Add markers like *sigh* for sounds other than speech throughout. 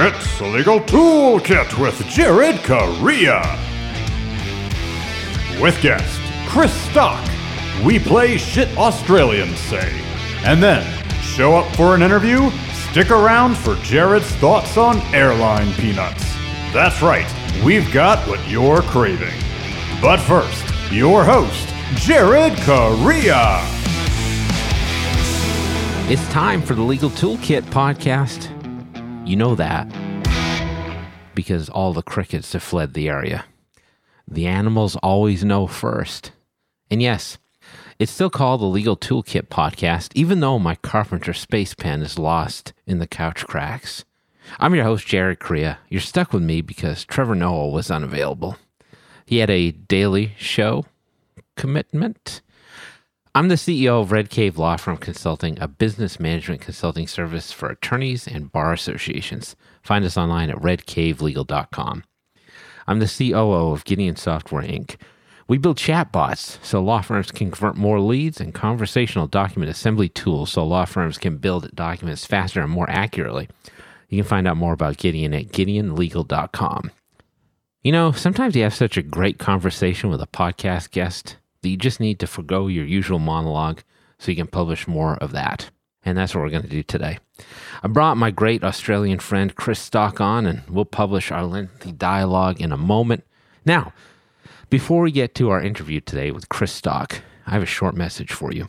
It's the Legal Toolkit with Jared Correa. With guest Chris Stock. We play shit Australians say. And then show up for an interview, stick around for Jared's thoughts on airline peanuts. That's right, we've got what you're craving. But first, your host, Jared Correa. It's time for the Legal Toolkit podcast. You know that because all the crickets have fled the area. The animals always know first. And yes, it's still called the Legal Toolkit podcast, even though my Carpenter space pen is lost in the couch cracks. I'm your host, Jared Correa. You're stuck with me because Trevor Noah was unavailable. He had a daily show commitment. I'm the CEO of Red Cave Law Firm Consulting, a business management consulting service for attorneys and bar associations. Find us online at redcavelegal.com. I'm the COO of Gideon Software Inc. We build chatbots so law firms can convert more leads and conversational document assembly tools so law firms can build documents faster and more accurately. You can find out more about Gideon at gideonlegal.com. You know, sometimes you have such a great conversation with a podcast guest you just need to forego your usual monologue so you can publish more of that. And that's what we're going to do today. I brought my great Australian friend Chris Stock on, and we'll publish our lengthy dialogue in a moment. Now, before we get to our interview today with Chris Stock, I have a short message for you.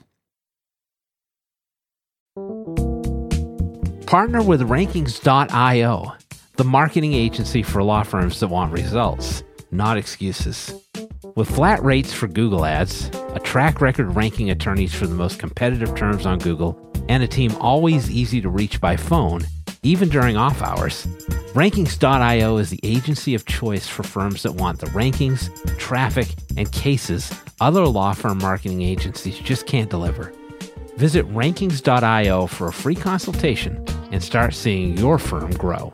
Partner with Rankings.io, the marketing agency for law firms that want results, not excuses. With flat rates for Google ads, a track record ranking attorneys for the most competitive terms on Google, and a team always easy to reach by phone, even during off hours, Rankings.io is the agency of choice for firms that want the rankings, traffic, and cases other law firm marketing agencies just can't deliver. Visit Rankings.io for a free consultation and start seeing your firm grow.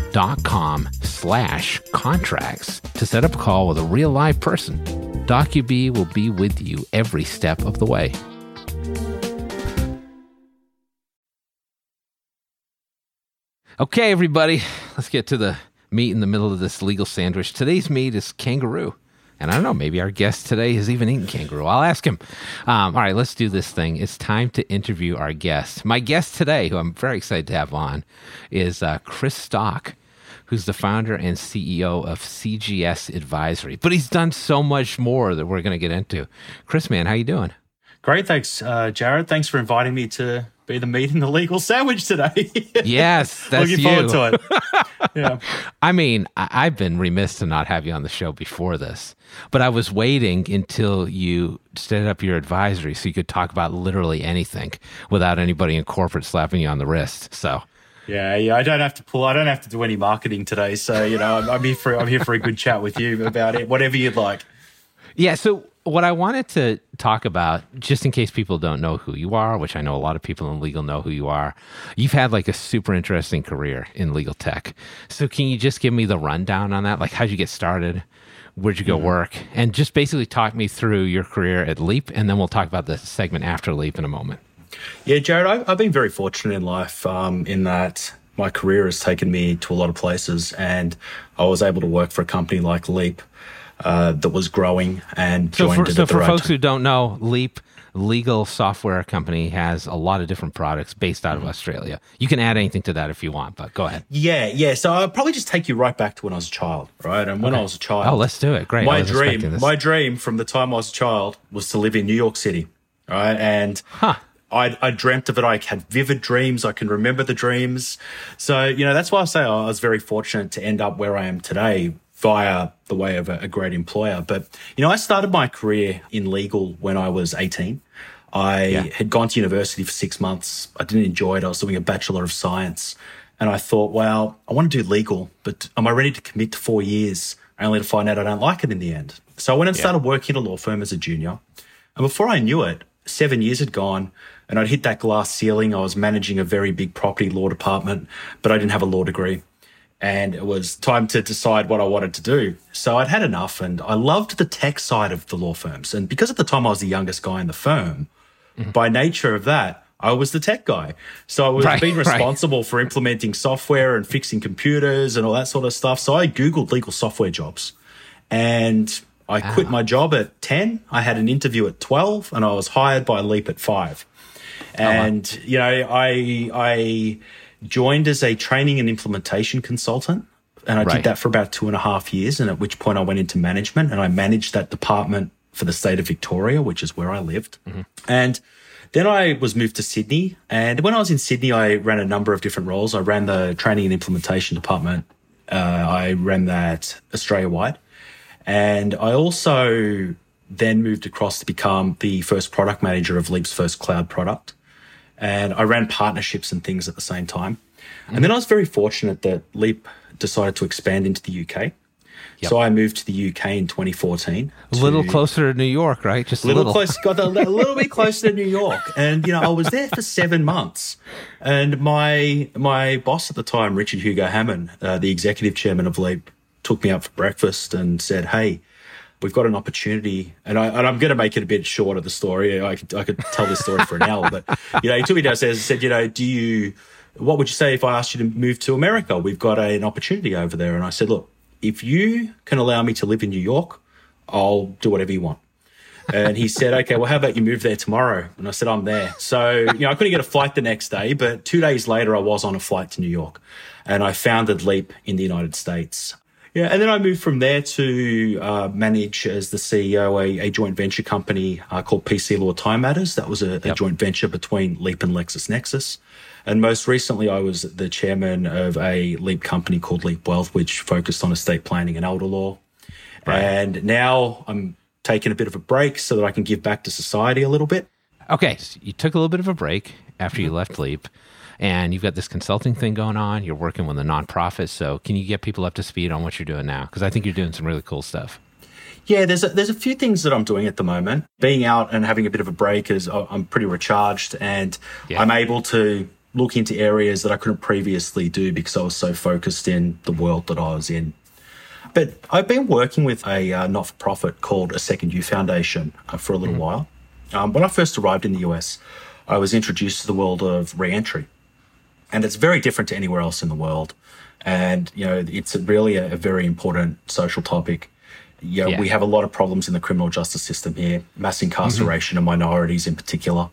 get.docubee.com slash contracts to set up a call with a real live person. DocuBee will be with you every step of the way. Okay, everybody, let's get to the meat in the middle of this legal sandwich. Today's meat is kangaroo. And I don't know, maybe our guest today has even eaten kangaroo. I'll ask him. Um, all right, let's do this thing. It's time to interview our guest. My guest today, who I'm very excited to have on, is uh, Chris Stock, who's the founder and CEO of CGS Advisory. But he's done so much more that we're going to get into. Chris, man, how you doing? Great, thanks, uh, Jared. Thanks for inviting me to be the meat in the legal sandwich today. *laughs* yes, that's looking you. forward to it. *laughs* yeah, I mean, I- I've been remiss to not have you on the show before this, but I was waiting until you set up your advisory so you could talk about literally anything without anybody in corporate slapping you on the wrist. So. Yeah, yeah. I don't have to pull. I don't have to do any marketing today. So you know, I'm, I'm here for I'm here for a good chat with you about it. Whatever you'd like. Yeah. So, what I wanted to talk about, just in case people don't know who you are, which I know a lot of people in legal know who you are, you've had like a super interesting career in legal tech. So, can you just give me the rundown on that? Like, how'd you get started? Where'd you go mm-hmm. work? And just basically talk me through your career at Leap, and then we'll talk about the segment after Leap in a moment. Yeah, Jared, I've, I've been very fortunate in life um, in that my career has taken me to a lot of places, and I was able to work for a company like Leap uh, that was growing and So, joined for, so the for right folks time. who don't know, Leap legal software company has a lot of different products based out of Australia. You can add anything to that if you want, but go ahead. Yeah, yeah. So I'll probably just take you right back to when I was a child, right? And when I was a child, Oh, let's do it. Great. My dream, my dream from the time I was a child was to live in New York City, right? And Huh. I, I dreamt of it. I had vivid dreams. I can remember the dreams. So, you know, that's why I say I was very fortunate to end up where I am today via the way of a, a great employer. But, you know, I started my career in legal when I was 18. I Yeah. had gone to university for six months. I didn't enjoy it. I was doing a Bachelor of Science. And I thought, well, I want to do legal, but am I ready to commit to four years only to find out I don't like it in the end? So I went and started working at a law firm as a junior. And before I knew it, seven years had gone and I'd hit that glass ceiling. I was managing a very big property law department, but I didn't have a law degree. And it was time to decide what I wanted to do. So I'd had enough and I loved the tech side of the law firms. And because at the time I was the youngest guy in the firm, mm-hmm. by nature of that, I was the tech guy. So I was Right, being right. responsible for implementing software and fixing computers and all that sort of stuff. So I Googled legal software jobs and I quit my job at 10. I had an interview at 12 and I was hired by Leap at 5. And, you know, I, I joined as a training and implementation consultant. And I Right. did that for about two and a half years. And at which point I went into management and I managed that department for the state of Victoria, which is where I lived. And then I was moved to Sydney. And when I was in Sydney, I ran a number of different roles. I ran the training and implementation department. Uh, I ran that Australia wide. And I also then moved across to become the first product manager of Leap's first cloud product. And I ran partnerships and things at the same time. And then I was very fortunate that Leap decided to expand into the UK. So I moved to the UK in 2014. A little closer to New York, right? Just a little, little. close, got a, a *laughs* little bit closer to New York, and you know I was there for seven months, and my my boss at the time, Richard Hugo Hammond, uh, the executive chairman of Leap, took me out for breakfast and said, "Hey, we've got an opportunity," and I I'm going to make it a bit shorter. The story I could I could tell this story for an hour, but you know he took me downstairs and said, "You know, do you?" What would you say if I asked you to move to America? We've got a, an opportunity over there. And I said, look, if you can allow me to live in New York, I'll do whatever you want. And he said, okay, well, how about you move there tomorrow? And I said, I'm there. So, you know, I couldn't get a flight the next day, but two days later, I was on a flight to New York and I founded Leap in the United States. Yeah. And then I moved from there to uh, manage as the CEO a, a joint venture company uh, called PC Law Time Matters. That was a, a joint venture between Leap and LexisNexis. And most recently, I was the chairman of a Leap company called Leap Wealth, which focused on estate planning and elder law. Right. And now I'm taking a bit of a break so that I can give back to society a little bit. Okay, so you took a little bit of a break after you left Leap, and you've got this consulting thing going on. You're working with a nonprofit. So, can you get people up to speed on what you're doing now? Because I think you're doing some really cool stuff. Yeah, there's a, there's a few things that I'm doing at the moment. Being out and having a bit of a break is I'm pretty recharged and Yeah. I'm able to look into areas that I couldn't previously do because I was so focused in the world that I was in. But I've been working with a uh, not for profit called a Second U Foundation uh, for a little while. Um, when I first arrived in the US, I was introduced to the world of reentry and it's very different to anywhere else in the world. And you know, it's really a, a very important social topic. You know, Yeah. we have a lot of problems in the criminal justice system here, mass mm-hmm. incarceration of minorities in particular,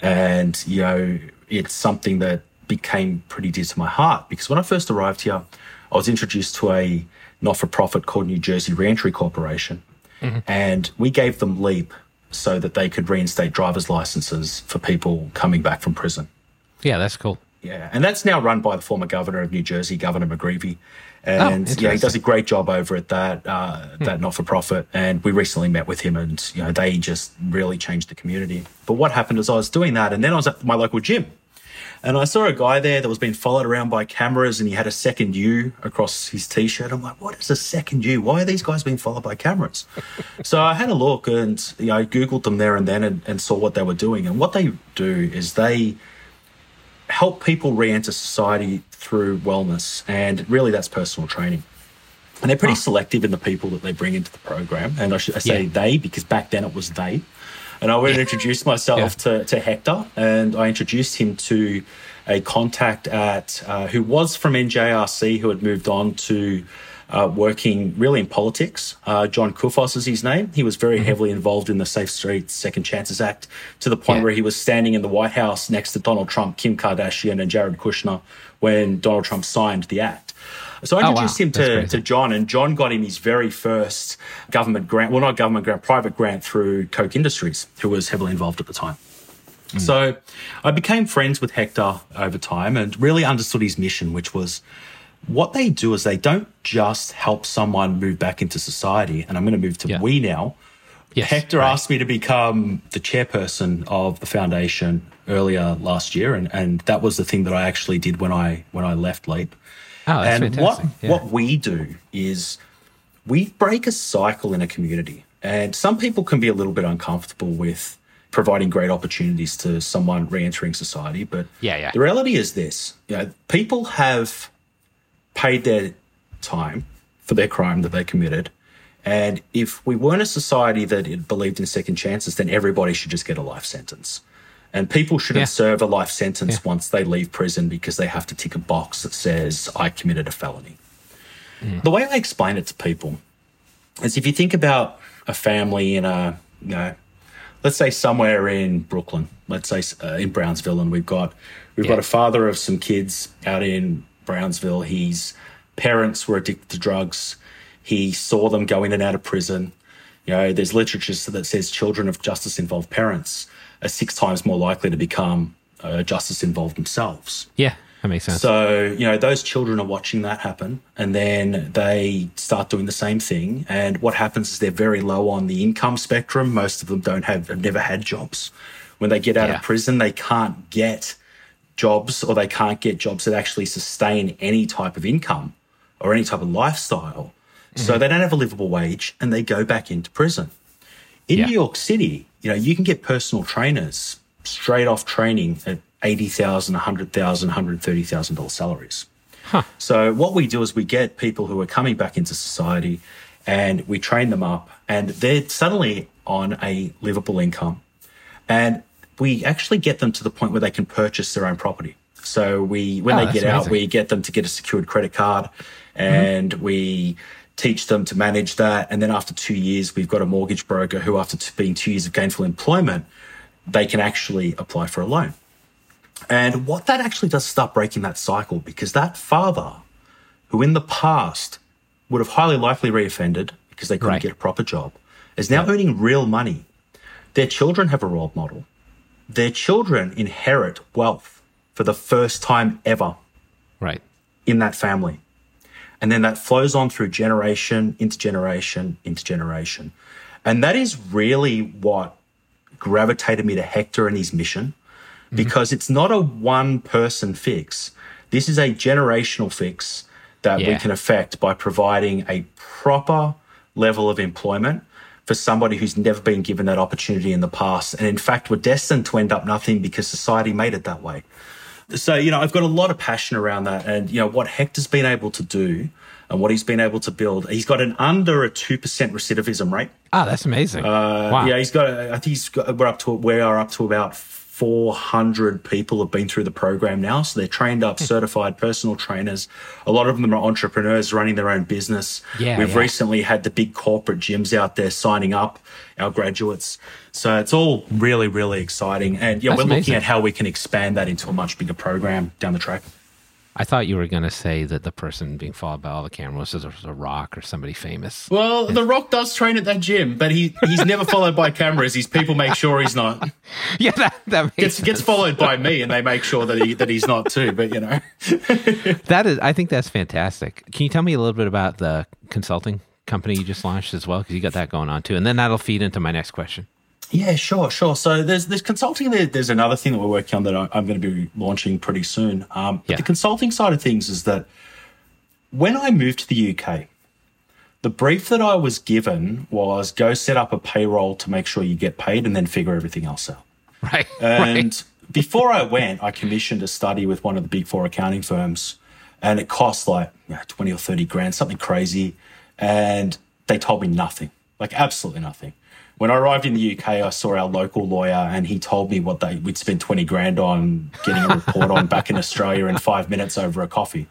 and you know, it's something that became pretty dear to my heart because when I first arrived here, I was introduced to a not-for-profit called New Jersey Reentry Corporation, mm-hmm. and we gave them Leap so that they could reinstate driver's licenses for people coming back from prison. Yeah, that's cool. Yeah, and that's now run by the former governor of New Jersey, Governor McGreevy, and yeah, he does a great job over at that uh, that not for profit. And we recently met with him, and you know they just really changed the community. But what happened is I was doing that, and then I was at my local gym, and I saw a guy there that was being followed around by cameras, and he had a second U across his t-shirt. I'm like, what is a second U? Why are these guys being followed by cameras? *laughs* so I had a look, and you know, I googled them there and then, and, and saw what they were doing. And what they do is they help people re-enter society through wellness and really that's personal training and they're pretty selective in the people that they bring into the program and i should I say Yeah. they because back then it was they and i went and introduced myself Yeah. to, to hector and i introduced him to a contact at uh, who was from njrc who had moved on to uh, working really in politics. Uh, John Koufos is his name. He was very heavily involved in the Safe Streets Second Chances Act to the point Yeah. where he was standing in the White House next to Donald Trump, Kim Kardashian, and Jared Kushner when Donald Trump signed the act. So I Oh, wow. introduced him to, to John, and John got him his very first government grant. Well, not government grant, private grant through Koch Industries, who was heavily involved at the time. So I became friends with Hector over time and really understood his mission, which was what they do is they don't just help someone move back into society. And I'm going to move to Yeah. we now. Yes, Hector right. asked me to become the chairperson of the foundation earlier last year, and, and that was the thing that I actually did when I when I left Leap. Oh, that's and fantastic. what Yeah. what we do is we break a cycle in a community, and some people can be a little bit uncomfortable with providing great opportunities to someone re-entering society. But Yeah, yeah. the reality is this: you know, people have paid their time for their crime that they committed. And if we weren't a society that it believed in second chances, then everybody should just get a life sentence. And people shouldn't Yeah. serve a life sentence Yeah. once they leave prison because they have to tick a box that says, I committed a felony. Mm. The way I explain it to people is if you think about a family in a, you know, let's say somewhere in Brooklyn, let's say uh, in Brownsville, and we've got we've Yeah. got a father of some kids out in Brownsville. His parents were addicted to drugs. He saw them go in and out of prison. You know, there's literature that says children of justice involved parents are six times more likely to become uh, justice involved themselves. Yeah, that makes sense. So, you know, those children are watching that happen and then they start doing the same thing. And what happens is they're very low on the income spectrum. Most of them don't have, have never had jobs. When they get out Yeah. of prison, they can't get jobs or they can't get jobs that actually sustain any type of income or any type of lifestyle. So mm-hmm. they don't have a livable wage and they go back into prison. In Yeah. New York City, you know, you can get personal trainers straight off training at $80,000, $100,000, $130,000 salaries. So what we do is we get people who are coming back into society and we train them up and they're suddenly on a livable income and we actually get them to the point where they can purchase their own property. So we, when Oh, they get out, amazing. we get them to get a secured credit card mm-hmm. and we teach them to manage that. And then after two years, we've got a mortgage broker who, after being two years of gainful employment, they can actually apply for a loan. And what that actually does start breaking that cycle because that father, who in the past would have highly likely reoffended because they couldn't Right. get a proper job, is now earning real money. Their children have a role model. Their children inherit wealth for the first time ever right. in that family. And then that flows on through generation into generation into generation. And that is really what gravitated me to Hector and his mission mm-hmm. because it's not a one person fix. This is a generational fix that we can affect by providing a proper level of employment for somebody who's never been given that opportunity in the past. And in fact, were destined to end up nothing because society made it that way. So, you know, I've got a lot of passion around that. And, you know, what Hector's been able to do and what he's been able to build, he's got an under a 2% recidivism rate. Oh, that's amazing. Uh, wow. Yeah, he's got, I think he's got, we're up to, we are up to about 400 people have been through the program now. So they're trained Hmm. up, certified personal trainers. A lot of them are entrepreneurs running their own business. Yeah, We've yeah. recently had the big corporate gyms out there signing up our graduates. So it's all really, really exciting. And yeah, That's we're looking at how we can expand that into a much bigger program down the track. I thought you were going to say that the person being followed by all the cameras was a, rock or somebody famous. Well, The Rock does train at that gym, but he, he's never followed by cameras. His people make sure he's not. *laughs* yeah, that, that makes Gets, gets followed by me, and they make sure that he that he's not too. But you know, *laughs* That is, I think that's fantastic. Can you tell me a little bit about the consulting company you just launched as well? Because you got that going on too, and then that'll feed into my next question. Yeah, sure, sure. So there's there's consulting. There, there's another thing that we're working on that I'm going to be launching pretty soon. Um, but Yeah. the consulting side of things is that when I moved to the UK, the brief that I was given was go set up a payroll to make sure you get paid, and then figure everything else out. Right. *laughs* And right. before I went, I commissioned a study with one of the big four accounting firms, and it cost like you know, 20 or 30 grand, something crazy. And they told me nothing, like absolutely nothing. When I arrived in the UK, I saw our local lawyer, and he told me what they we'd spend 20 grand on getting a report on back in Australia in five minutes over a coffee.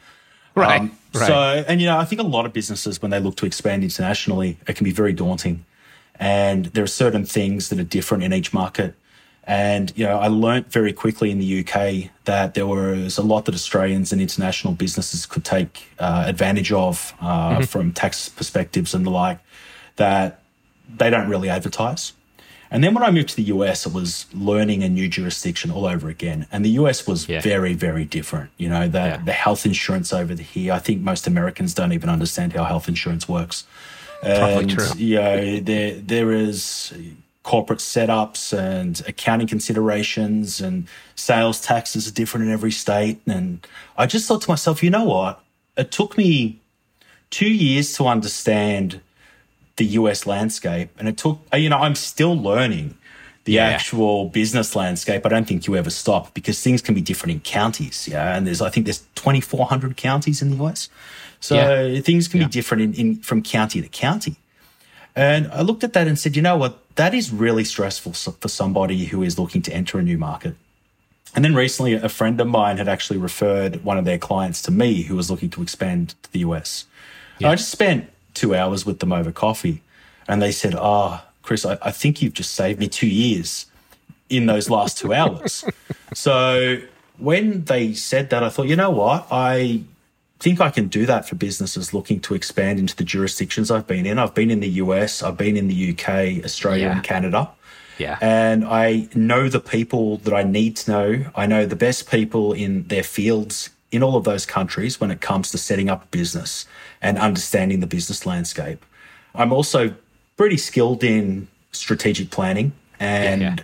Right. Um, right. So, and you know, I think a lot of businesses, when they look to expand internationally, it can be very daunting. And there are certain things that are different in each market. And, you know, I learnt very quickly in the UK that there was a lot that Australians and international businesses could take uh, advantage of uh, from tax perspectives and the like that they don't really advertise. And then when I moved to the US, it was learning a new jurisdiction all over again. And the US was Yeah. very, very different. You know, the, Yeah. the health insurance over here, I think most Americans don't even understand how health insurance works. And, true. You know, there, there is corporate setups and accounting considerations and sales taxes are different in every state. And I just thought to myself, you know what? It took me two years to understand the US landscape. And it took, you know, I'm still learning the Yeah. actual business landscape. I don't think you ever stop because things can be different in counties. Yeah. And there's, I think there's 2,400 counties in the US. So Yeah. things can Yeah. be different in, in, from county to county. And I looked at that and said, you know what? That is really stressful for somebody who is looking to enter a new market. And then recently, a friend of mine had actually referred one of their clients to me who was looking to expand to the US. I just spent two hours with them over coffee. And they said, Ah, Chris, I, I think you've just saved me two years in those last two hours. *laughs* so when they said that, I thought, you know what? I think I can do that for businesses looking to expand into the jurisdictions I've been in. I've been in the US, I've been in the UK, Australia, Yeah. and Canada. Yeah. And I know the people that I need to know. I know the best people in their fields in all of those countries when it comes to setting up a business and understanding the business landscape. I'm also pretty skilled in strategic planning and Yeah,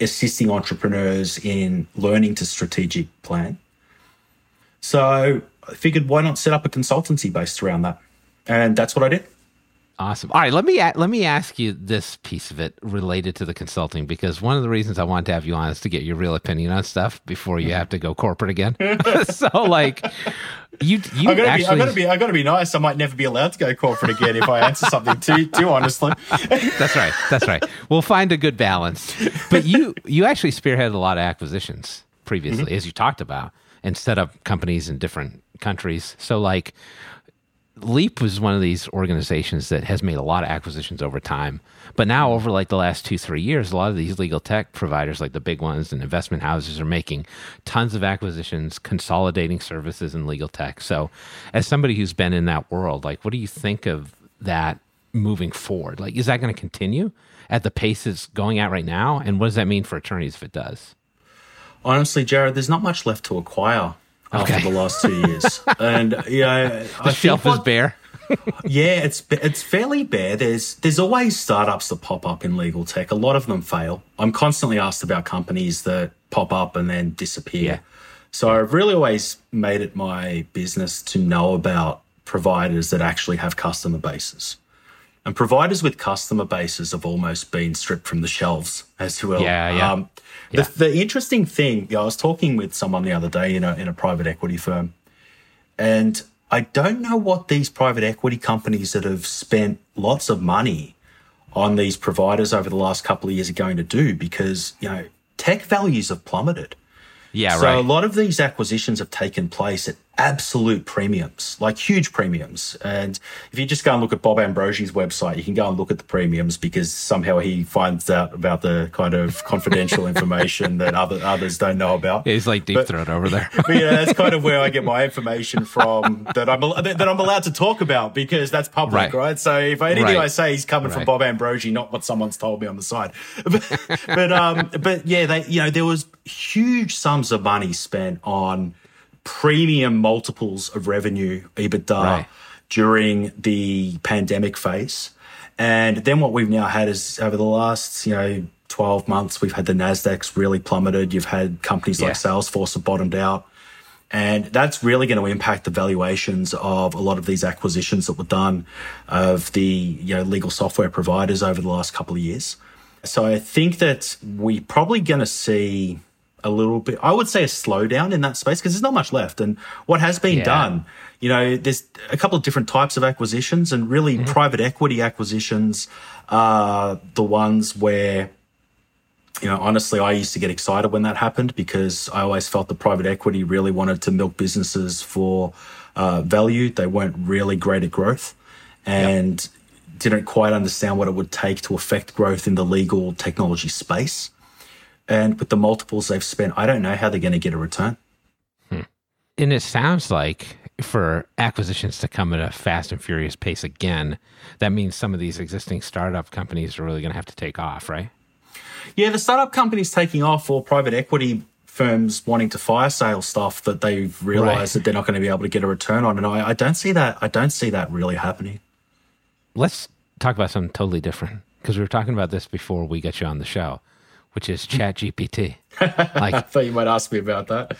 assisting entrepreneurs in learning to strategic plan. So I figured why not set up a consultancy based around that? And that's what I did. Awesome. All right, let me let me ask you this piece of it related to the consulting because one of the reasons I wanted to have you on is to get your real opinion on stuff before you have to go corporate again. *laughs* *laughs* so, like, you you I gotta, actually be, I gotta be, I gotta be nice. I might never be allowed to go corporate again if I answer something too, too honestly. *laughs* that's right. That's right. We'll find a good balance. But you you actually spearheaded a lot of acquisitions previously, Mm-hmm. as you talked about, and set up companies in different countries. So, like, Leap was one of these organizations that has made a lot of acquisitions over time. But now, over like the last two, three years, a lot of these legal tech providers, like the big ones and investment houses, are making tons of acquisitions, consolidating services in legal tech. So, as somebody who's been in that world, like, what do you think of that moving forward? Like, is that going to continue at the pace it's going at right now? And what does that mean for attorneys if it does? Honestly, Jared, there's not much left to acquire after the last two years, *laughs* and yeah, The I shelf is bare. Yeah, it's it's fairly bare. There's there's always startups that pop up in legal tech. A lot of them fail. I'm constantly asked about companies that pop up and then disappear. Yeah. So I've really always made it my business to know about providers that actually have customer bases. And providers with customer bases have almost been stripped from the shelves, as will. Yeah, yeah. Um, Yeah. The, the interesting thing, I was talking with someone the other day in a, in a private equity firm, and I don't know what these private equity companies that have spent lots of money on these providers over the last couple of years are going to do because, you know, tech values have plummeted. Yeah, so a lot of these acquisitions have taken place at absolute premiums, like huge premiums. And if you just go and look at Bob Ambrogi's website, you can go and look at the premiums because somehow he finds out about the kind of confidential *laughs* information that other others don't know about. He's like deep throat over there. *laughs* But yeah, that's kind of where I get my *laughs* information from that I'm that I'm allowed to talk about because that's public, Right. right? So if anything Right. I say is coming from Bob Ambrogi, not what someone's told me on the side. But, but um, but yeah, they you know there was huge sums of money spent on premium multiples of revenue EBITDA Right. during the pandemic phase. And then what we've now had is over the last, you know, 12 months, we've had the NASDAQs really plummeted. You've had companies like Salesforce have bottomed out. And that's really going to impact the valuations of a lot of these acquisitions that were done of the you know, legal software providers over the last couple of years. So I think that we're probably going to see a little bit, I would say a slowdown in that space because there's not much left. And what has been Yeah. done, you know, there's a couple of different types of acquisitions and really private equity acquisitions are the ones where you know, honestly, I used to get excited when that happened because I always felt the private equity really wanted to milk businesses for uh, value. They weren't really great at growth and didn't quite understand what it would take to affect growth in the legal technology space. And with the multiples they've spent, I don't know how they're going to get a return. Hmm. And it sounds like for acquisitions to come at a fast and furious pace again, that means some of these existing startup companies are really going to have to take off, right? Yeah, the startup companies taking off or private equity firms wanting to fire sale stuff that they've realized Right. that they're not going to be able to get a return on. And I, I don't see that. I don't see that really happening. Let's talk about something totally different because we were talking about this before we got you on the show, which is ChatGPT. *laughs* like I thought you might ask me about that.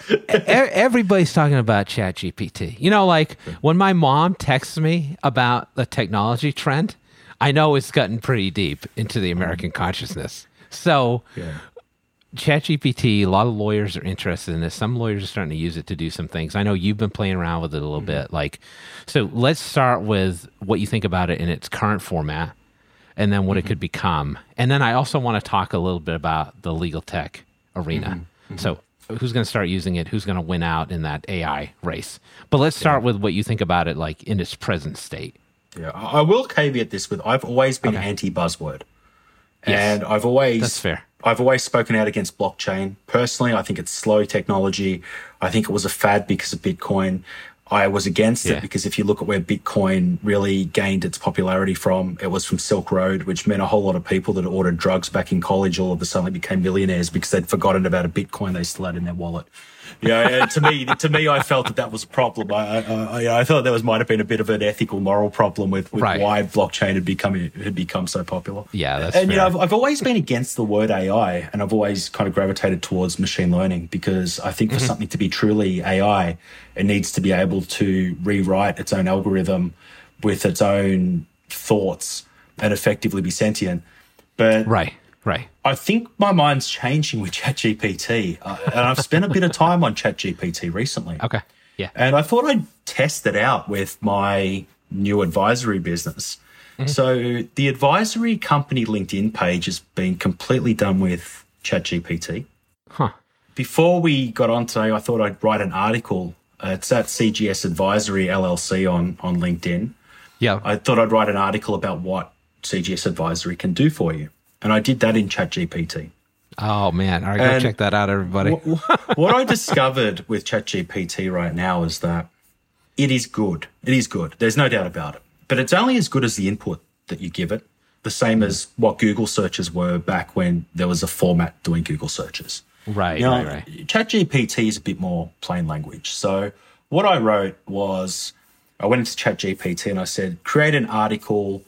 everybody's talking about ChatGPT. You know, like when my mom texts me about the technology trend, I know it's gotten pretty deep into the American mm-hmm. consciousness. So, Yeah. ChatGPT, a lot of lawyers are interested in this. Some lawyers are starting to use it to do some things. I know you've been playing around with it a little mm-hmm. bit. Like, so let's start with what you think about it in its current format and then what it mm-hmm. could become. And then I also want to talk a little bit about the legal tech arena. Mm-hmm. Mm-hmm. So, who's going to start using it? Who's going to win out in that AI race? But let's start with what you think about it like in its present state. Yeah, I will caveat this with I've always been anti buzzword, and I've always That's fair. I've always spoken out against blockchain. Personally, I think it's slow technology. I think it was a fad because of Bitcoin. I was against Yeah. it because if you look at where Bitcoin really gained its popularity from, it was from Silk Road, which meant a whole lot of people that ordered drugs back in college all of a sudden became millionaires because they'd forgotten about a Bitcoin they still had in their wallet. Yeah, to me, to me, I felt that that was a problem. I, I, I, I thought there was might have been a bit of an ethical, moral problem with, with Right. why blockchain had become had become so popular. Yeah, that's and you know. I've, I've always been against the word AI, and I've always kind of gravitated towards machine learning because I think for mm-hmm. something to be truly AI, it needs to be able to rewrite its own algorithm with its own thoughts and effectively be sentient. But Right, right. I think my mind's changing with *laughs* ChatGPT, uh, and I've spent a bit of time on ChatGPT recently. Okay. Yeah. And I thought I'd test it out with my new advisory business. So the advisory company LinkedIn page has been completely done with ChatGPT. Huh. Before we got on today, I thought I'd write an article. Uh, it's at CGS Advisory LLC on, on LinkedIn. Yeah. I thought I'd write an article about what CGS Advisory can do for you. And I did that in ChatGPT. Oh man! All right, go And- check that out, everybody. *laughs* what I discovered with ChatGPT right now is that it is good. It is good. There's no doubt about it. But it's only as good as the input that you give it. The same as what Google searches were back when there was a format doing Google searches. right, Now, right, right. ChatGPT is a bit more plain language. So what I wrote was I went into ChatGPT and I said, create an article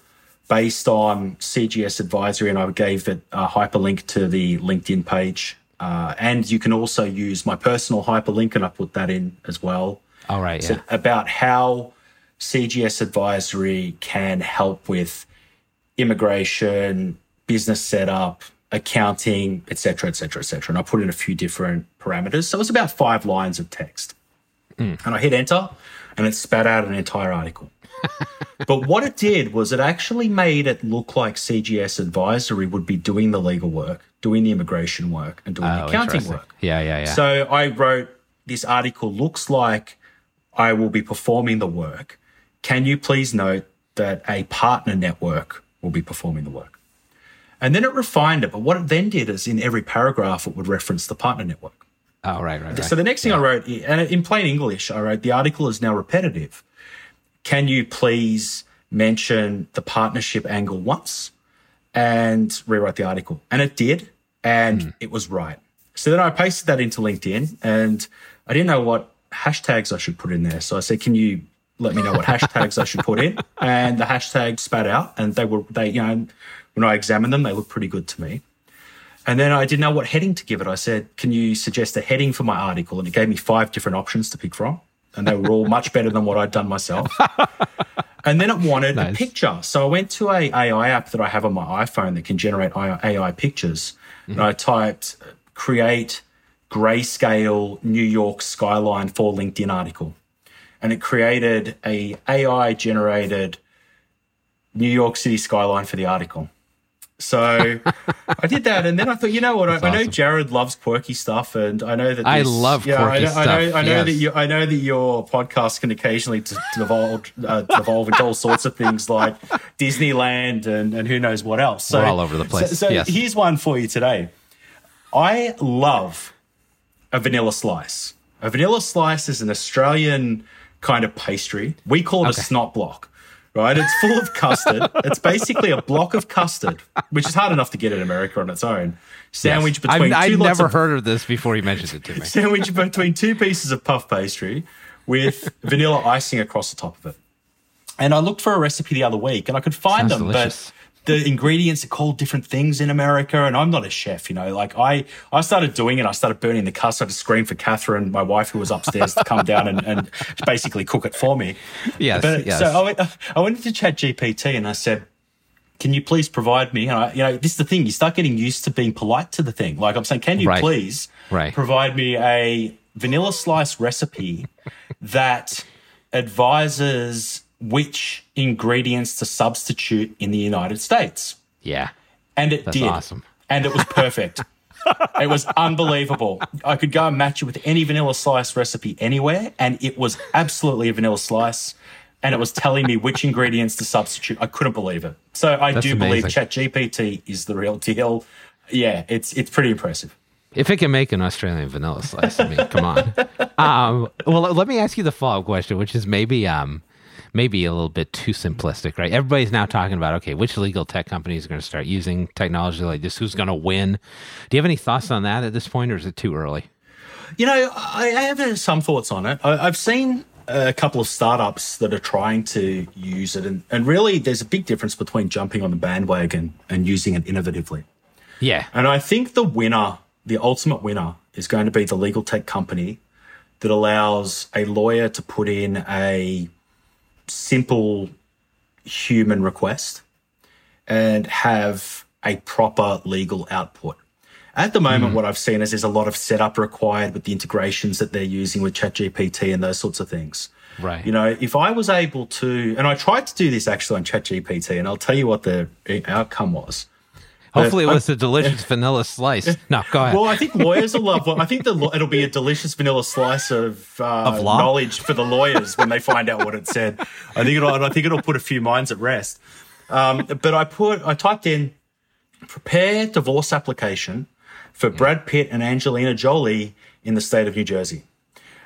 based on CGS advisory, and I gave it a hyperlink to the LinkedIn page. Uh, and you can also use my personal hyperlink, and I put that in as well. All right. So Yeah. about how CGS advisory can help with immigration, business setup, accounting, et cetera, et cetera, et cetera. And I put in a few different parameters. So it was about five lines of text. And I hit enter and it spat out an entire article. But what it did was it actually made it look like CGS advisory would be doing the legal work, doing the immigration work, and doing the Oh, accounting work. Yeah, yeah, yeah. So I wrote this article looks like I will be performing the work. Can you please note that a partner network will be performing the work? And then it refined it. But what it then did is in every paragraph, it would reference the partner network. oh, right, right, right. So the next thing I wrote, and in plain English, I wrote, the article is now repetitive. Can you please mention the partnership angle once and rewrite the article? And it did, and hmm. it was right. So then I pasted that into LinkedIn, and I didn't know what hashtags I should put in there. So I said, can you let me know what *laughs* hashtags I should put in? And the hashtag spat out, and they were, they, you know, when I examined them, they looked pretty good to me. And then I didn't know what heading to give it. I said, Can you suggest a heading for my article? And it gave me five different options to pick from. And they were all much better than what I'd done myself. *laughs* And then it wanted a picture. So I went to a AI app that I have on my iPhone that can generate AI pictures. And mm-hmm. I typed uh, create grayscale New York skyline for LinkedIn article. And it created a AI generated New York City skyline for the article. So I did that, and then I thought, you know what? I, I know. Jared loves quirky stuff, and I know that I this- love yeah, quirky I know, I know, stuff, I know that you, I know that your podcast can occasionally devolve, uh, devolve into all sorts of things like Disneyland and, and who knows what else. So, We're all over the place, So, so yes. here's one for you today. I love a vanilla slice. A vanilla slice is an Australian kind of pastry. We call it a snot block, right? It's full of custard. It's basically a block of custard, which is hard enough to get in America on its own. Sandwich Yes. between I've, two I've never of heard of this before you mentioned it to me. *laughs* sandwich between two pieces of puff pastry with vanilla icing across the top of it. And I looked for a recipe the other week and I could find Sounds them, delicious. but the ingredients are called different things in America. And I'm not a chef, you know, like I, I started doing it. I started burning the custard. I had to scream for Catherine, my wife, who was upstairs to come down and, and basically cook it for me. Yes, But yes. so I went, I went into Chat GPT and I said, can you please provide me? And I, you know, this is the thing. You start getting used to being polite to the thing. Like I'm saying, can you Right. please Right. provide me a vanilla slice recipe that advises which ingredients to substitute in the United States? Yeah. And it That's did. awesome. And it was perfect. *laughs* it was unbelievable. I could go and match it with any vanilla slice recipe anywhere, and it was absolutely a vanilla slice. And it was telling me which ingredients to substitute. I couldn't believe it. So I That's do believe amazing. ChatGPT is the real deal. Yeah, it's it's pretty impressive. If it can make an Australian vanilla slice, I mean, come on. *laughs* Um, well, let me ask you the follow-up question, which is maybe um, maybe a little bit too simplistic, right? Everybody's now talking about okay, which legal tech companies are going to start using technology like this? Who's going to win? Do you have any thoughts on that at this point, or is it too early? You know, I have some thoughts on it. I've seen a couple of startups that are trying to use it, and, and really, there's a big difference between jumping on the bandwagon and using it innovatively. Yeah, And I think the winner, the ultimate winner, is going to be the legal tech company that allows a lawyer to put in a simple human request and have a proper legal output. At the moment, hmm. what I've seen is there's a lot of setup required with the integrations that they're using with ChatGPT and those sorts of things. right. You know, if I was able to, and I tried to do this actually on ChatGPT, and I'll tell you what the outcome was. Hopefully, it but- was a delicious vanilla slice. No, go ahead. Well, I think lawyers will love. What I think the, it'll be a delicious vanilla slice of, uh, Of knowledge for the lawyers when they find out what it said. I think it'll. I think it'll put a few minds at rest. Um, but I put. I typed in prepare divorce application for Brad Pitt and Angelina Jolie in the state of New Jersey.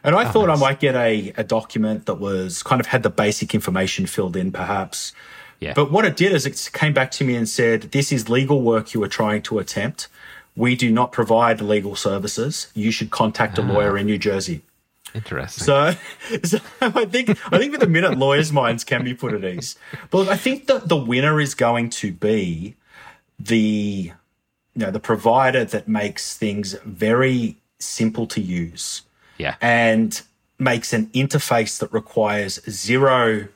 And I thought I might get a, a document that was kind of had the basic information filled in, perhaps. Yeah, But what it did is it came back to me and said, This is legal work you are trying to attempt. We do not provide legal services. You should contact a ah. lawyer in New Jersey. interesting. So, *laughs* so I think I think with a minute, lawyers' minds can be put at ease. But look, I think that the winner is going to be the you know the provider that makes things very simple to use yeah, and makes an interface that requires zero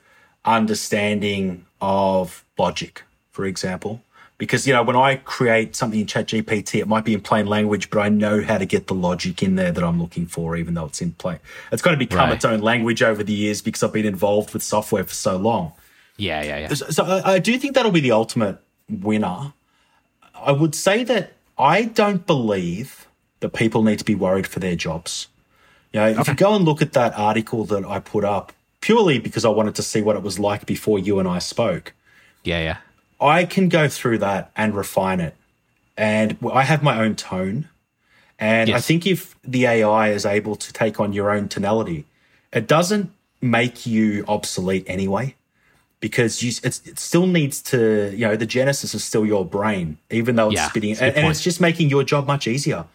understanding of logic, for example. Because, you know, when I create something in ChatGPT, it might be in plain language, but I know how to get the logic in there that I'm looking for, even though it's in plain. It's going to become Right. its own language over the years because I've been involved with software for so long. yeah, yeah, yeah. So, so I, I do think that'll be the ultimate winner. I would say that I don't believe that people need to be worried for their jobs. You know, if you go and look at that article that I put up purely because I wanted to see what it was like before you and I spoke, Yeah, yeah. I can go through that and refine it. And I have my own tone. And I think if the AI is able to take on your own tonality, it doesn't make you obsolete anyway, because you, it's, it still needs to, you know, the genesis is still your brain, even though it's Yeah, spitting, and, and it's just making your job much easier.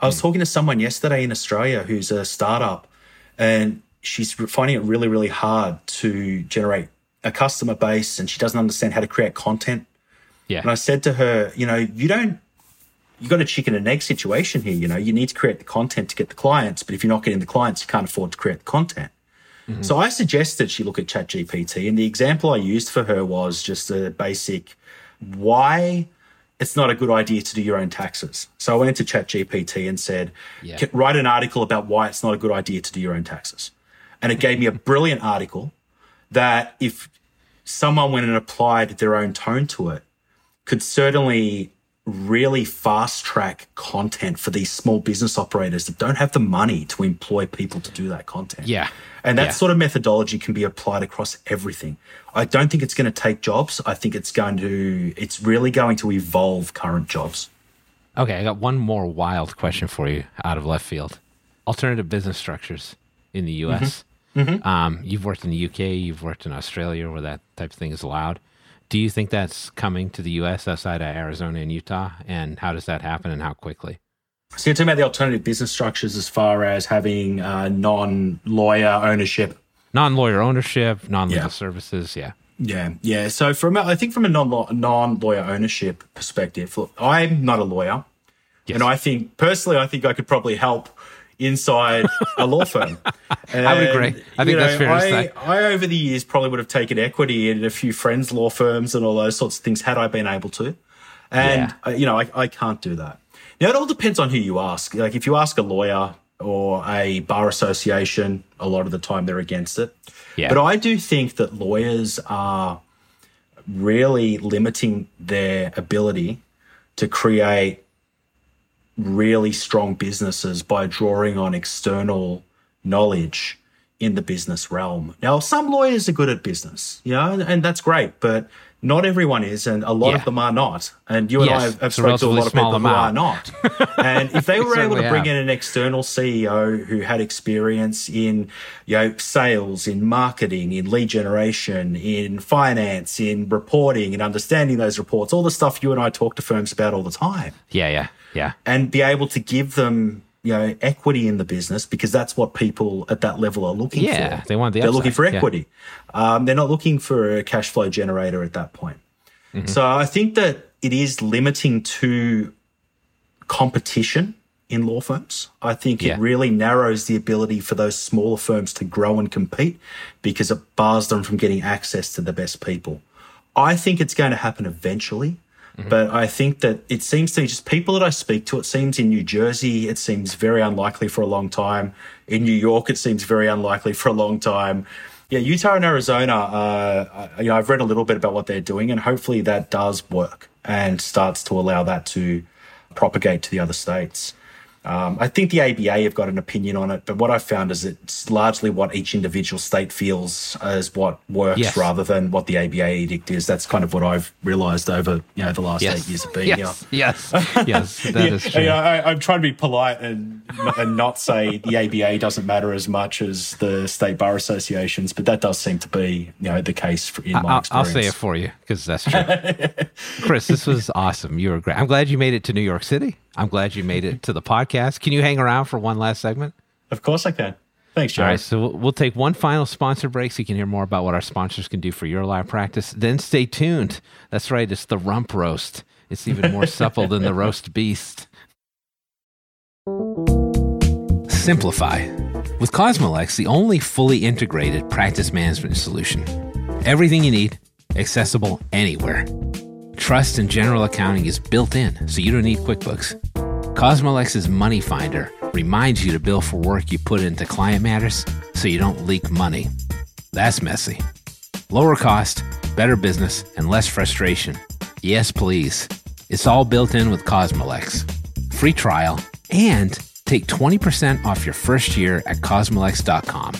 I was talking to someone yesterday in Australia who's a startup, and she's finding it really, really hard to generate a customer base, and she doesn't understand how to create content. Yeah. And I said to her, you know, you don't, you got a chicken and egg situation here. You know, you need to create the content to get the clients, but if you're not getting the clients, you can't afford to create the content. Mm-hmm. So I suggested she look at ChatGPT, and the example I used for her was just a basic why it's not a good idea to do your own taxes. So I went into ChatGPT and said, Yeah. Write an article about why it's not a good idea to do your own taxes. And it gave me a brilliant article that if someone went and applied their own tone to it, could certainly really fast track content for these small business operators that don't have the money to employ people to do that content. Yeah. And that Yeah. sort of methodology can be applied across everything. I don't think it's going to take jobs. I think it's going to, it's really going to evolve current jobs. Okay, I got one more wild question for you out of left field. Alternative business structures in the U.S. Mm-hmm. Um, you've worked in the UK, you've worked in Australia where that type of thing is allowed. Do you think that's coming to the US outside of Arizona and Utah? And how does that happen and how quickly? So you're talking about the alternative business structures as far as having uh, non-lawyer ownership. Non-lawyer ownership, non-legal Yeah. services, yeah. Yeah, yeah. So from a- I think from a non non-lawyer ownership perspective, look, I'm not a lawyer, Yes. and I think personally, I think I could probably help inside a law *laughs* firm. I would agree. I think you that's fair to I, say. I over the years probably would have taken equity in a few friends' law firms and all those sorts of things had I been able to. And Yeah. uh, you know, I, I can't do that. Now it all depends on who you ask. Like if you ask a lawyer or a bar association, a lot of the time they're against it. Yeah. But I do think that lawyers are really limiting their ability to create really strong businesses by drawing on external knowledge in the business realm. Now, some lawyers are good at business, you know, and, that's great, but not everyone is, and a lot Yeah. of them are not. And you and Yes, I have, have spoken to a lot of people who are not. and if they *laughs* were able to bring have. in an external CEO who had experience in, you know, sales, in marketing, in lead generation, in finance, in reporting, and understanding those reports, all the stuff you and I talk to firms about all the time Yeah, yeah, yeah. and be able to give them you know equity in the business because that's what people at that level are looking Yeah, for. they want the They're looking upside, for yeah. equity. Um, they're not looking for a cash flow generator at that point. Mm-hmm. So I think that it is limiting to competition in law firms. I think Yeah. it really narrows the ability for those smaller firms to grow and compete because it bars them from getting access to the best people. I think it's going to happen eventually. But I think that it seems to just people that I speak to, it seems in New Jersey, it seems very unlikely for a long time. In New York, it seems very unlikely for a long time. Yeah, Utah and Arizona, uh, you know, I've read a little bit about what they're doing, and hopefully that does work and starts to allow that to propagate to the other states. Um, I think the ABA have got an opinion on it, but what I've found is it's largely what each individual state feels is what works Yes. rather than what the ABA edict is. That's kind of what I've realised over you know the last eight years of being here. yes, yes, *laughs* yes, that is Yeah, true. yeah, I, I'm trying to be polite and and not say the ABA doesn't matter as much as the state bar associations, but that does seem to be you know the case for, in my I'll, I'll say it for you because that's true. *laughs* Chris, this was awesome. You were great. I'm glad you made it to New York City. I'm glad you made it to the podcast. Can you hang around for one last segment? Of course, I can. Thanks, Joe. All right, so we'll, we'll take one final sponsor break so you can hear more about what our sponsors can do for your live practice. Then stay tuned. That's right, it's the rump roast. It's even more *laughs* supple than the roast beast. Simplify. With Cosmolex, the only fully integrated practice management solution. Everything you need, accessible anywhere. Trust and general accounting is built in, so you don't need QuickBooks. Cosmolex's Money Finder reminds you to bill for work you put into client matters so you don't leak money. That's messy. Lower cost, better business, and less frustration. Yes, please. It's all built in with Cosmolex. Free trial and take 20% off your first year at cosmolex.com.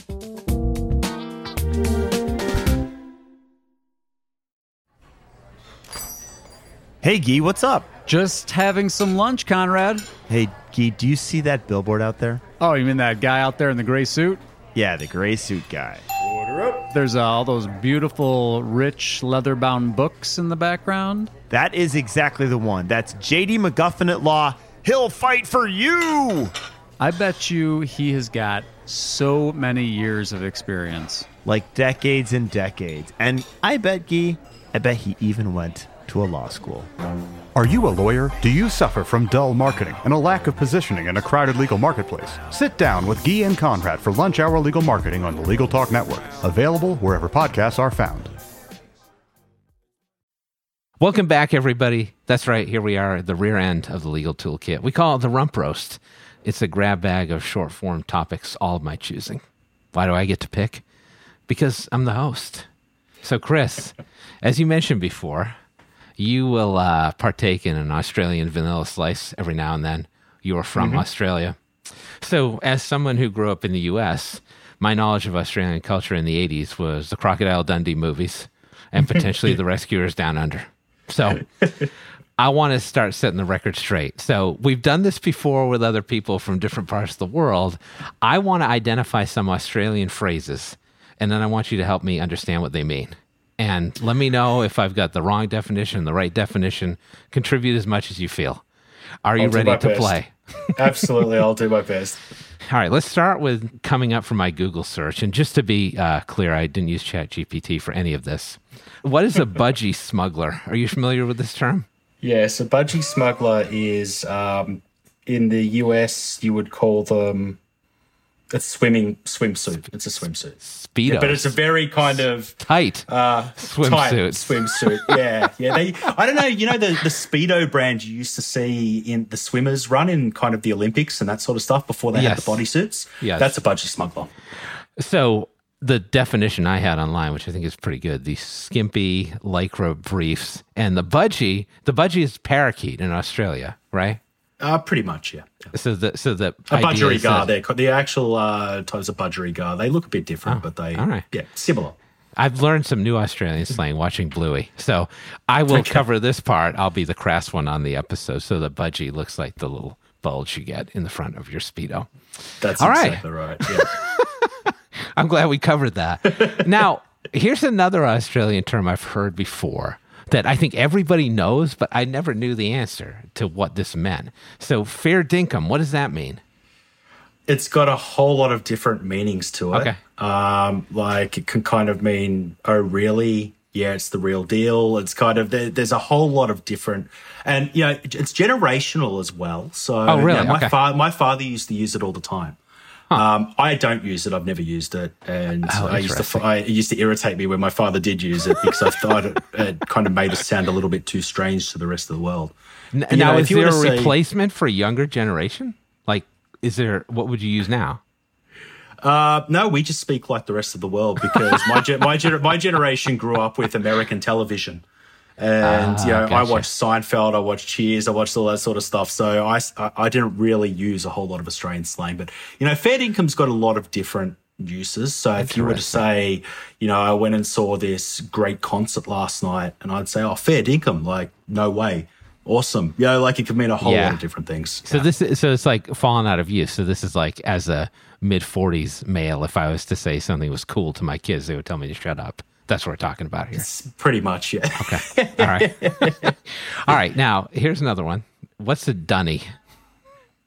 Hey, Gee, what's up? Just having some lunch, Conrad. Hey, Gee, do you see that billboard out there? Oh, you mean that guy out there in the gray suit? Yeah, the gray suit guy. Order up. There's uh, all those beautiful, rich, leather bound books in the background. That is exactly the one. That's JD McGuffin at Law. He'll fight for you! I bet you he has got so many years of experience. Like decades and decades. And I bet, Gee, I bet he even went to a law school. Are you a lawyer? Do you suffer from dull marketing and a lack of positioning in a crowded legal marketplace? Sit down with Gyi and Conrad for Lunch Hour Legal Marketing on the Legal Talk Network, available wherever podcasts are found. Welcome back, everybody. That's right. Here we are at the rear end of the legal toolkit. We call it the rump roast. It's a grab bag of short form topics, all of my choosing. Why do I get to pick? Because I'm the host. So, Chris, as you mentioned before, you will uh, partake in an Australian vanilla slice every now and then. You are from Australia. So, as someone who grew up in the US, my knowledge of Australian culture in the 80s was the Crocodile Dundee movies and *laughs* potentially the Rescuers Down Under. So, *laughs* I want to start setting the record straight. So we've done this before with other people from different parts of the world. I want to identify some Australian phrases, and then I want you to help me understand what they mean. And let me know if I've got the wrong definition, the right definition. Contribute as much as you feel. Are you I'll ready to best. play? *laughs* Absolutely, I'll do my best. *laughs* All right, let's start with coming up from my Google search. And just to be uh, clear, I didn't use ChatGPT for any of this. What is a *laughs* budgie smuggler? Are you familiar with this term? Yeah, so budgie smuggler is um, in the US. You would call them a swimming swimsuit. It's a swimsuit, Speedo. but it's a very kind of tight uh, tight swimsuit. *laughs* Yeah, yeah. They, I don't know. You know the the speedo brand you used to see in the swimmers run in kind of the Olympics and that sort of stuff before they Yes. had the bodysuits. Yeah, that's a budgie smuggler. So the definition I had online, which I think is pretty good, these skimpy lycra briefs and the budgie. The budgie is parakeet in Australia, right? Uh, pretty much, yeah. So the so the A budgerigar. They're the actual uh, types of budgerigar. They look a bit different, but they Oh, all right. yeah similar. I've learned some new Australian slang watching Bluey. So I will cover this part. I'll be the crass one on the episode. So the budgie looks like the little bulge you get in the front of your Speedo. That's All right. exactly right. Yeah. *laughs* I'm glad we covered that. now, here's another Australian term I've heard before that I think everybody knows, but I never knew the answer to what this meant. So, fair dinkum, what does that mean? it's got a whole lot of different meanings to it. Okay. Um, like it can kind of mean, oh, really? Yeah, it's the real deal. It's kind of there, there's a whole lot of different, and you know, it's generational as well. So, Oh, really? know, my Okay. father, my father used to use it all the time. Um, I don't use it. I've never used it, and Oh, I used to. I, it used to irritate me when my father did use it because I thought it, *laughs* it kind of made it sound a little bit too strange to the rest of the world. N- now, know, is if you were there a say- replacement for a younger generation? Like, is there, what would you use now? Uh, no, we just speak like the rest of the world because my *laughs* ge- my my generation grew up with American television, and ah, you know I watched Seinfeld, I watched Cheers, I watched all that sort of stuff. So I, I didn't really use a whole lot of Australian slang, but you know, fair dinkum's got a lot of different uses. So if you were to say, you know, I went and saw this great concert last night, and I'd say, oh, fair income, like no way, awesome, you know, like it could mean a whole Yeah. lot of different things. So this is, so it's like fallen out of use. So this is like as a mid 40s male, if I was to say something was cool to my kids, they would tell me to shut up. That's what we're talking about here. It's pretty much, yeah. Okay. All right. *laughs* All right. Now, here's another one. What's a dunny?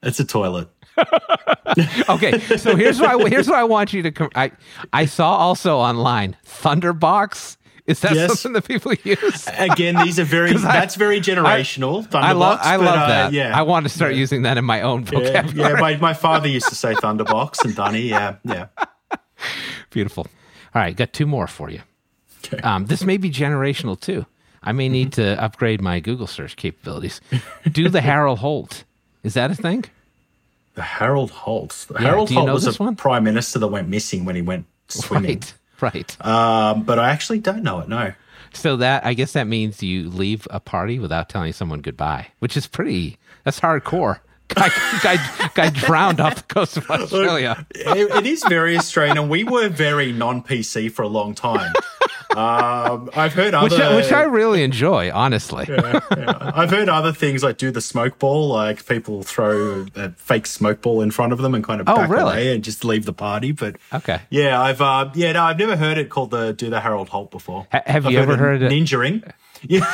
it's a toilet. *laughs* Okay. So here's what I, here's what I want you to. Com- I I saw also online Thunderbox. Is that Yes. something that people use? Again, these are very. *laughs* that's very generational. I love Thunderbox, I but, love uh, that. yeah, I want to start using that in my own yeah, vocabulary. yeah. My, my father used to say Thunderbox and Dunny. Yeah, yeah. Beautiful. All right, got two more for you. Okay. Um, this may be generational too. I may need to upgrade my Google search capabilities. Do the Harold Holt. Is that a thing? The Harold Holt. The Yeah, Harold Holt was a one? prime minister that went missing when he went swimming. Right. Right. Um, but I actually don't know it. No. So that I guess that means you leave a party without telling someone goodbye, which is pretty. That's hardcore. *laughs* Guy, guy, guy drowned off the coast of Australia. it, it is very Australian, and we were very non-PC for a long time. Um, I've heard other, Which, I- which I really enjoy, honestly. I've heard other things like do the smoke ball, like people throw a fake smoke ball in front of them and kind of Oh, back really? away and just leave the party. But Okay. yeah, I've uh, yeah, no, I've never heard it called the do the Harold Holt before. Ha- have I've you ever heard it- ninjaing? *laughs* Yeah,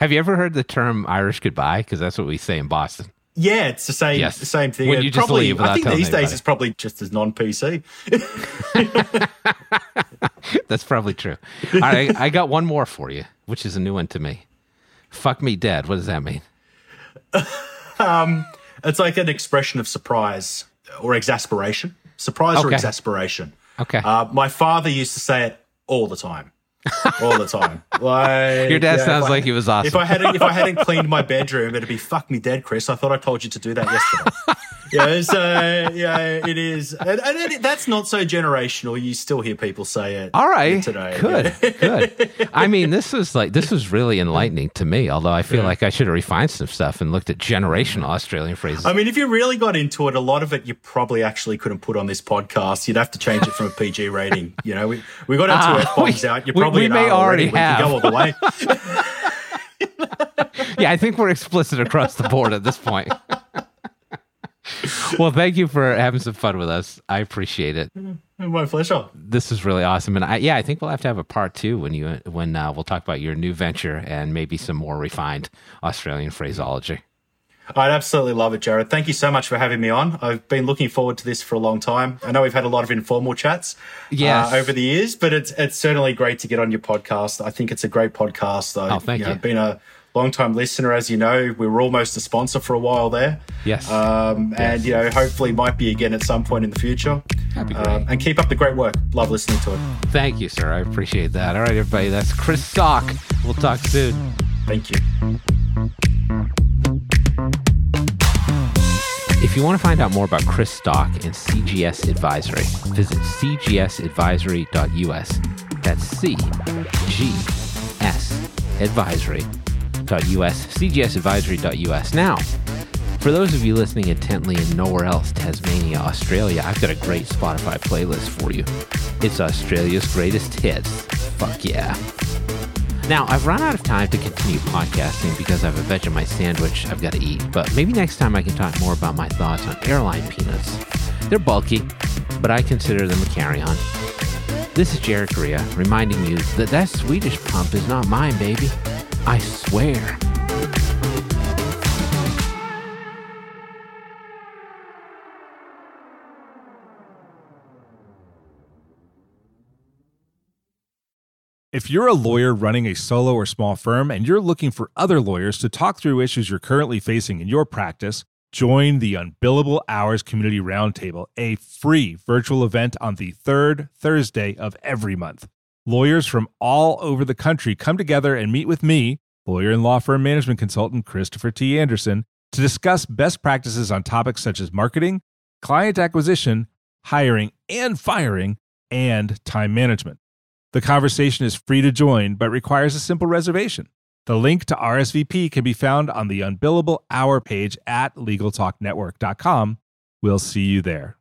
Have you ever heard the term Irish goodbye? Because that's what we say in Boston. yeah, it's the same Yes. the same thing. When you just probably, leave I think these days it's probably just as non-PC. *laughs* *laughs* *laughs* That's probably true. All right, I got one more for you, which is a new one to me. Fuck me dead. What does that mean? *laughs* It's like an expression of surprise or exasperation. Surprise or exasperation. Okay. Uh, my father used to say it all the time. All the time. Like, *laughs* Your dad yeah, sounds I- like he was awesome. If I hadn't, if I hadn't cleaned my bedroom, it'd be fuck me dead, Chris. I thought I told you to do that yesterday. Yeah, so yeah, it is, and, and it, that's not so generational. You still hear people say it. All right. today. Good. Good. I mean, this was like this was really enlightening to me. Although I feel like I should have refined some stuff and looked at generational Australian phrases. I mean, if you really got into it, a lot of it you probably actually couldn't put on this podcast. You'd have to change it from a PG rating. You know, we, we got our two Ah, F bombs out. We- probably we may R already We can have. go all the way. *laughs* yeah, I think we're explicit across the board at this point. *laughs* well, thank you for having some fun with us. I appreciate it. My pleasure. This is really awesome, and I, yeah, I think we'll have to have a part two when you when uh, we'll talk about your new venture and maybe some more refined Australian phraseology. I'd absolutely love it, Jared. Thank you so much for having me on. I've been looking forward to this for a long time. I know we've had a lot of informal chats yes. uh, over the years, but it's it's certainly great to get on your podcast. I think it's a great podcast. I've, oh, thank you. Know, you. Been a long time listener, as you know. We were almost a sponsor for a while there. Yes. Um, yes. And, you know, hopefully might be again at some point in the future. That'd be great. Um, and keep up the great work. Love listening to it. Thank you, sir. I appreciate that. All right, everybody. That's Chris Stock. We'll talk soon. Thank you. If you want to find out more about Chris Stock and CGS Advisory, visit cgsadvisory.us. That's C G S advisory.us. cgsadvisory.us. Now, for those of you listening intently and nowhere else, Tasmania, Australia, I've got a great Spotify playlist for you. It's Australia's greatest hits. Fuck yeah. Now, I've run out of time to continue podcasting because I have a Vegemite sandwich I've got to eat, but maybe next time I can talk more about my thoughts on airline peanuts. They're bulky, but I consider them a carry on. This is Jared Correa reminding you that that Swedish pump is not mine, baby. I swear. If you're a lawyer running a solo or small firm and you're looking for other lawyers to talk through issues you're currently facing in your practice, join the Unbillable Hours Community Roundtable, a free virtual event on the third Thursday of every month. Lawyers from all over the country come together and meet with me, lawyer and law firm management consultant Christopher T. Anderson, to discuss best practices on topics such as marketing, client acquisition, hiring and firing, and time management. The conversation is free to join, but requires a simple reservation. The link to RSVP can be found on the Unbillable Hour page at LegalTalkNetwork.com. We'll see you there.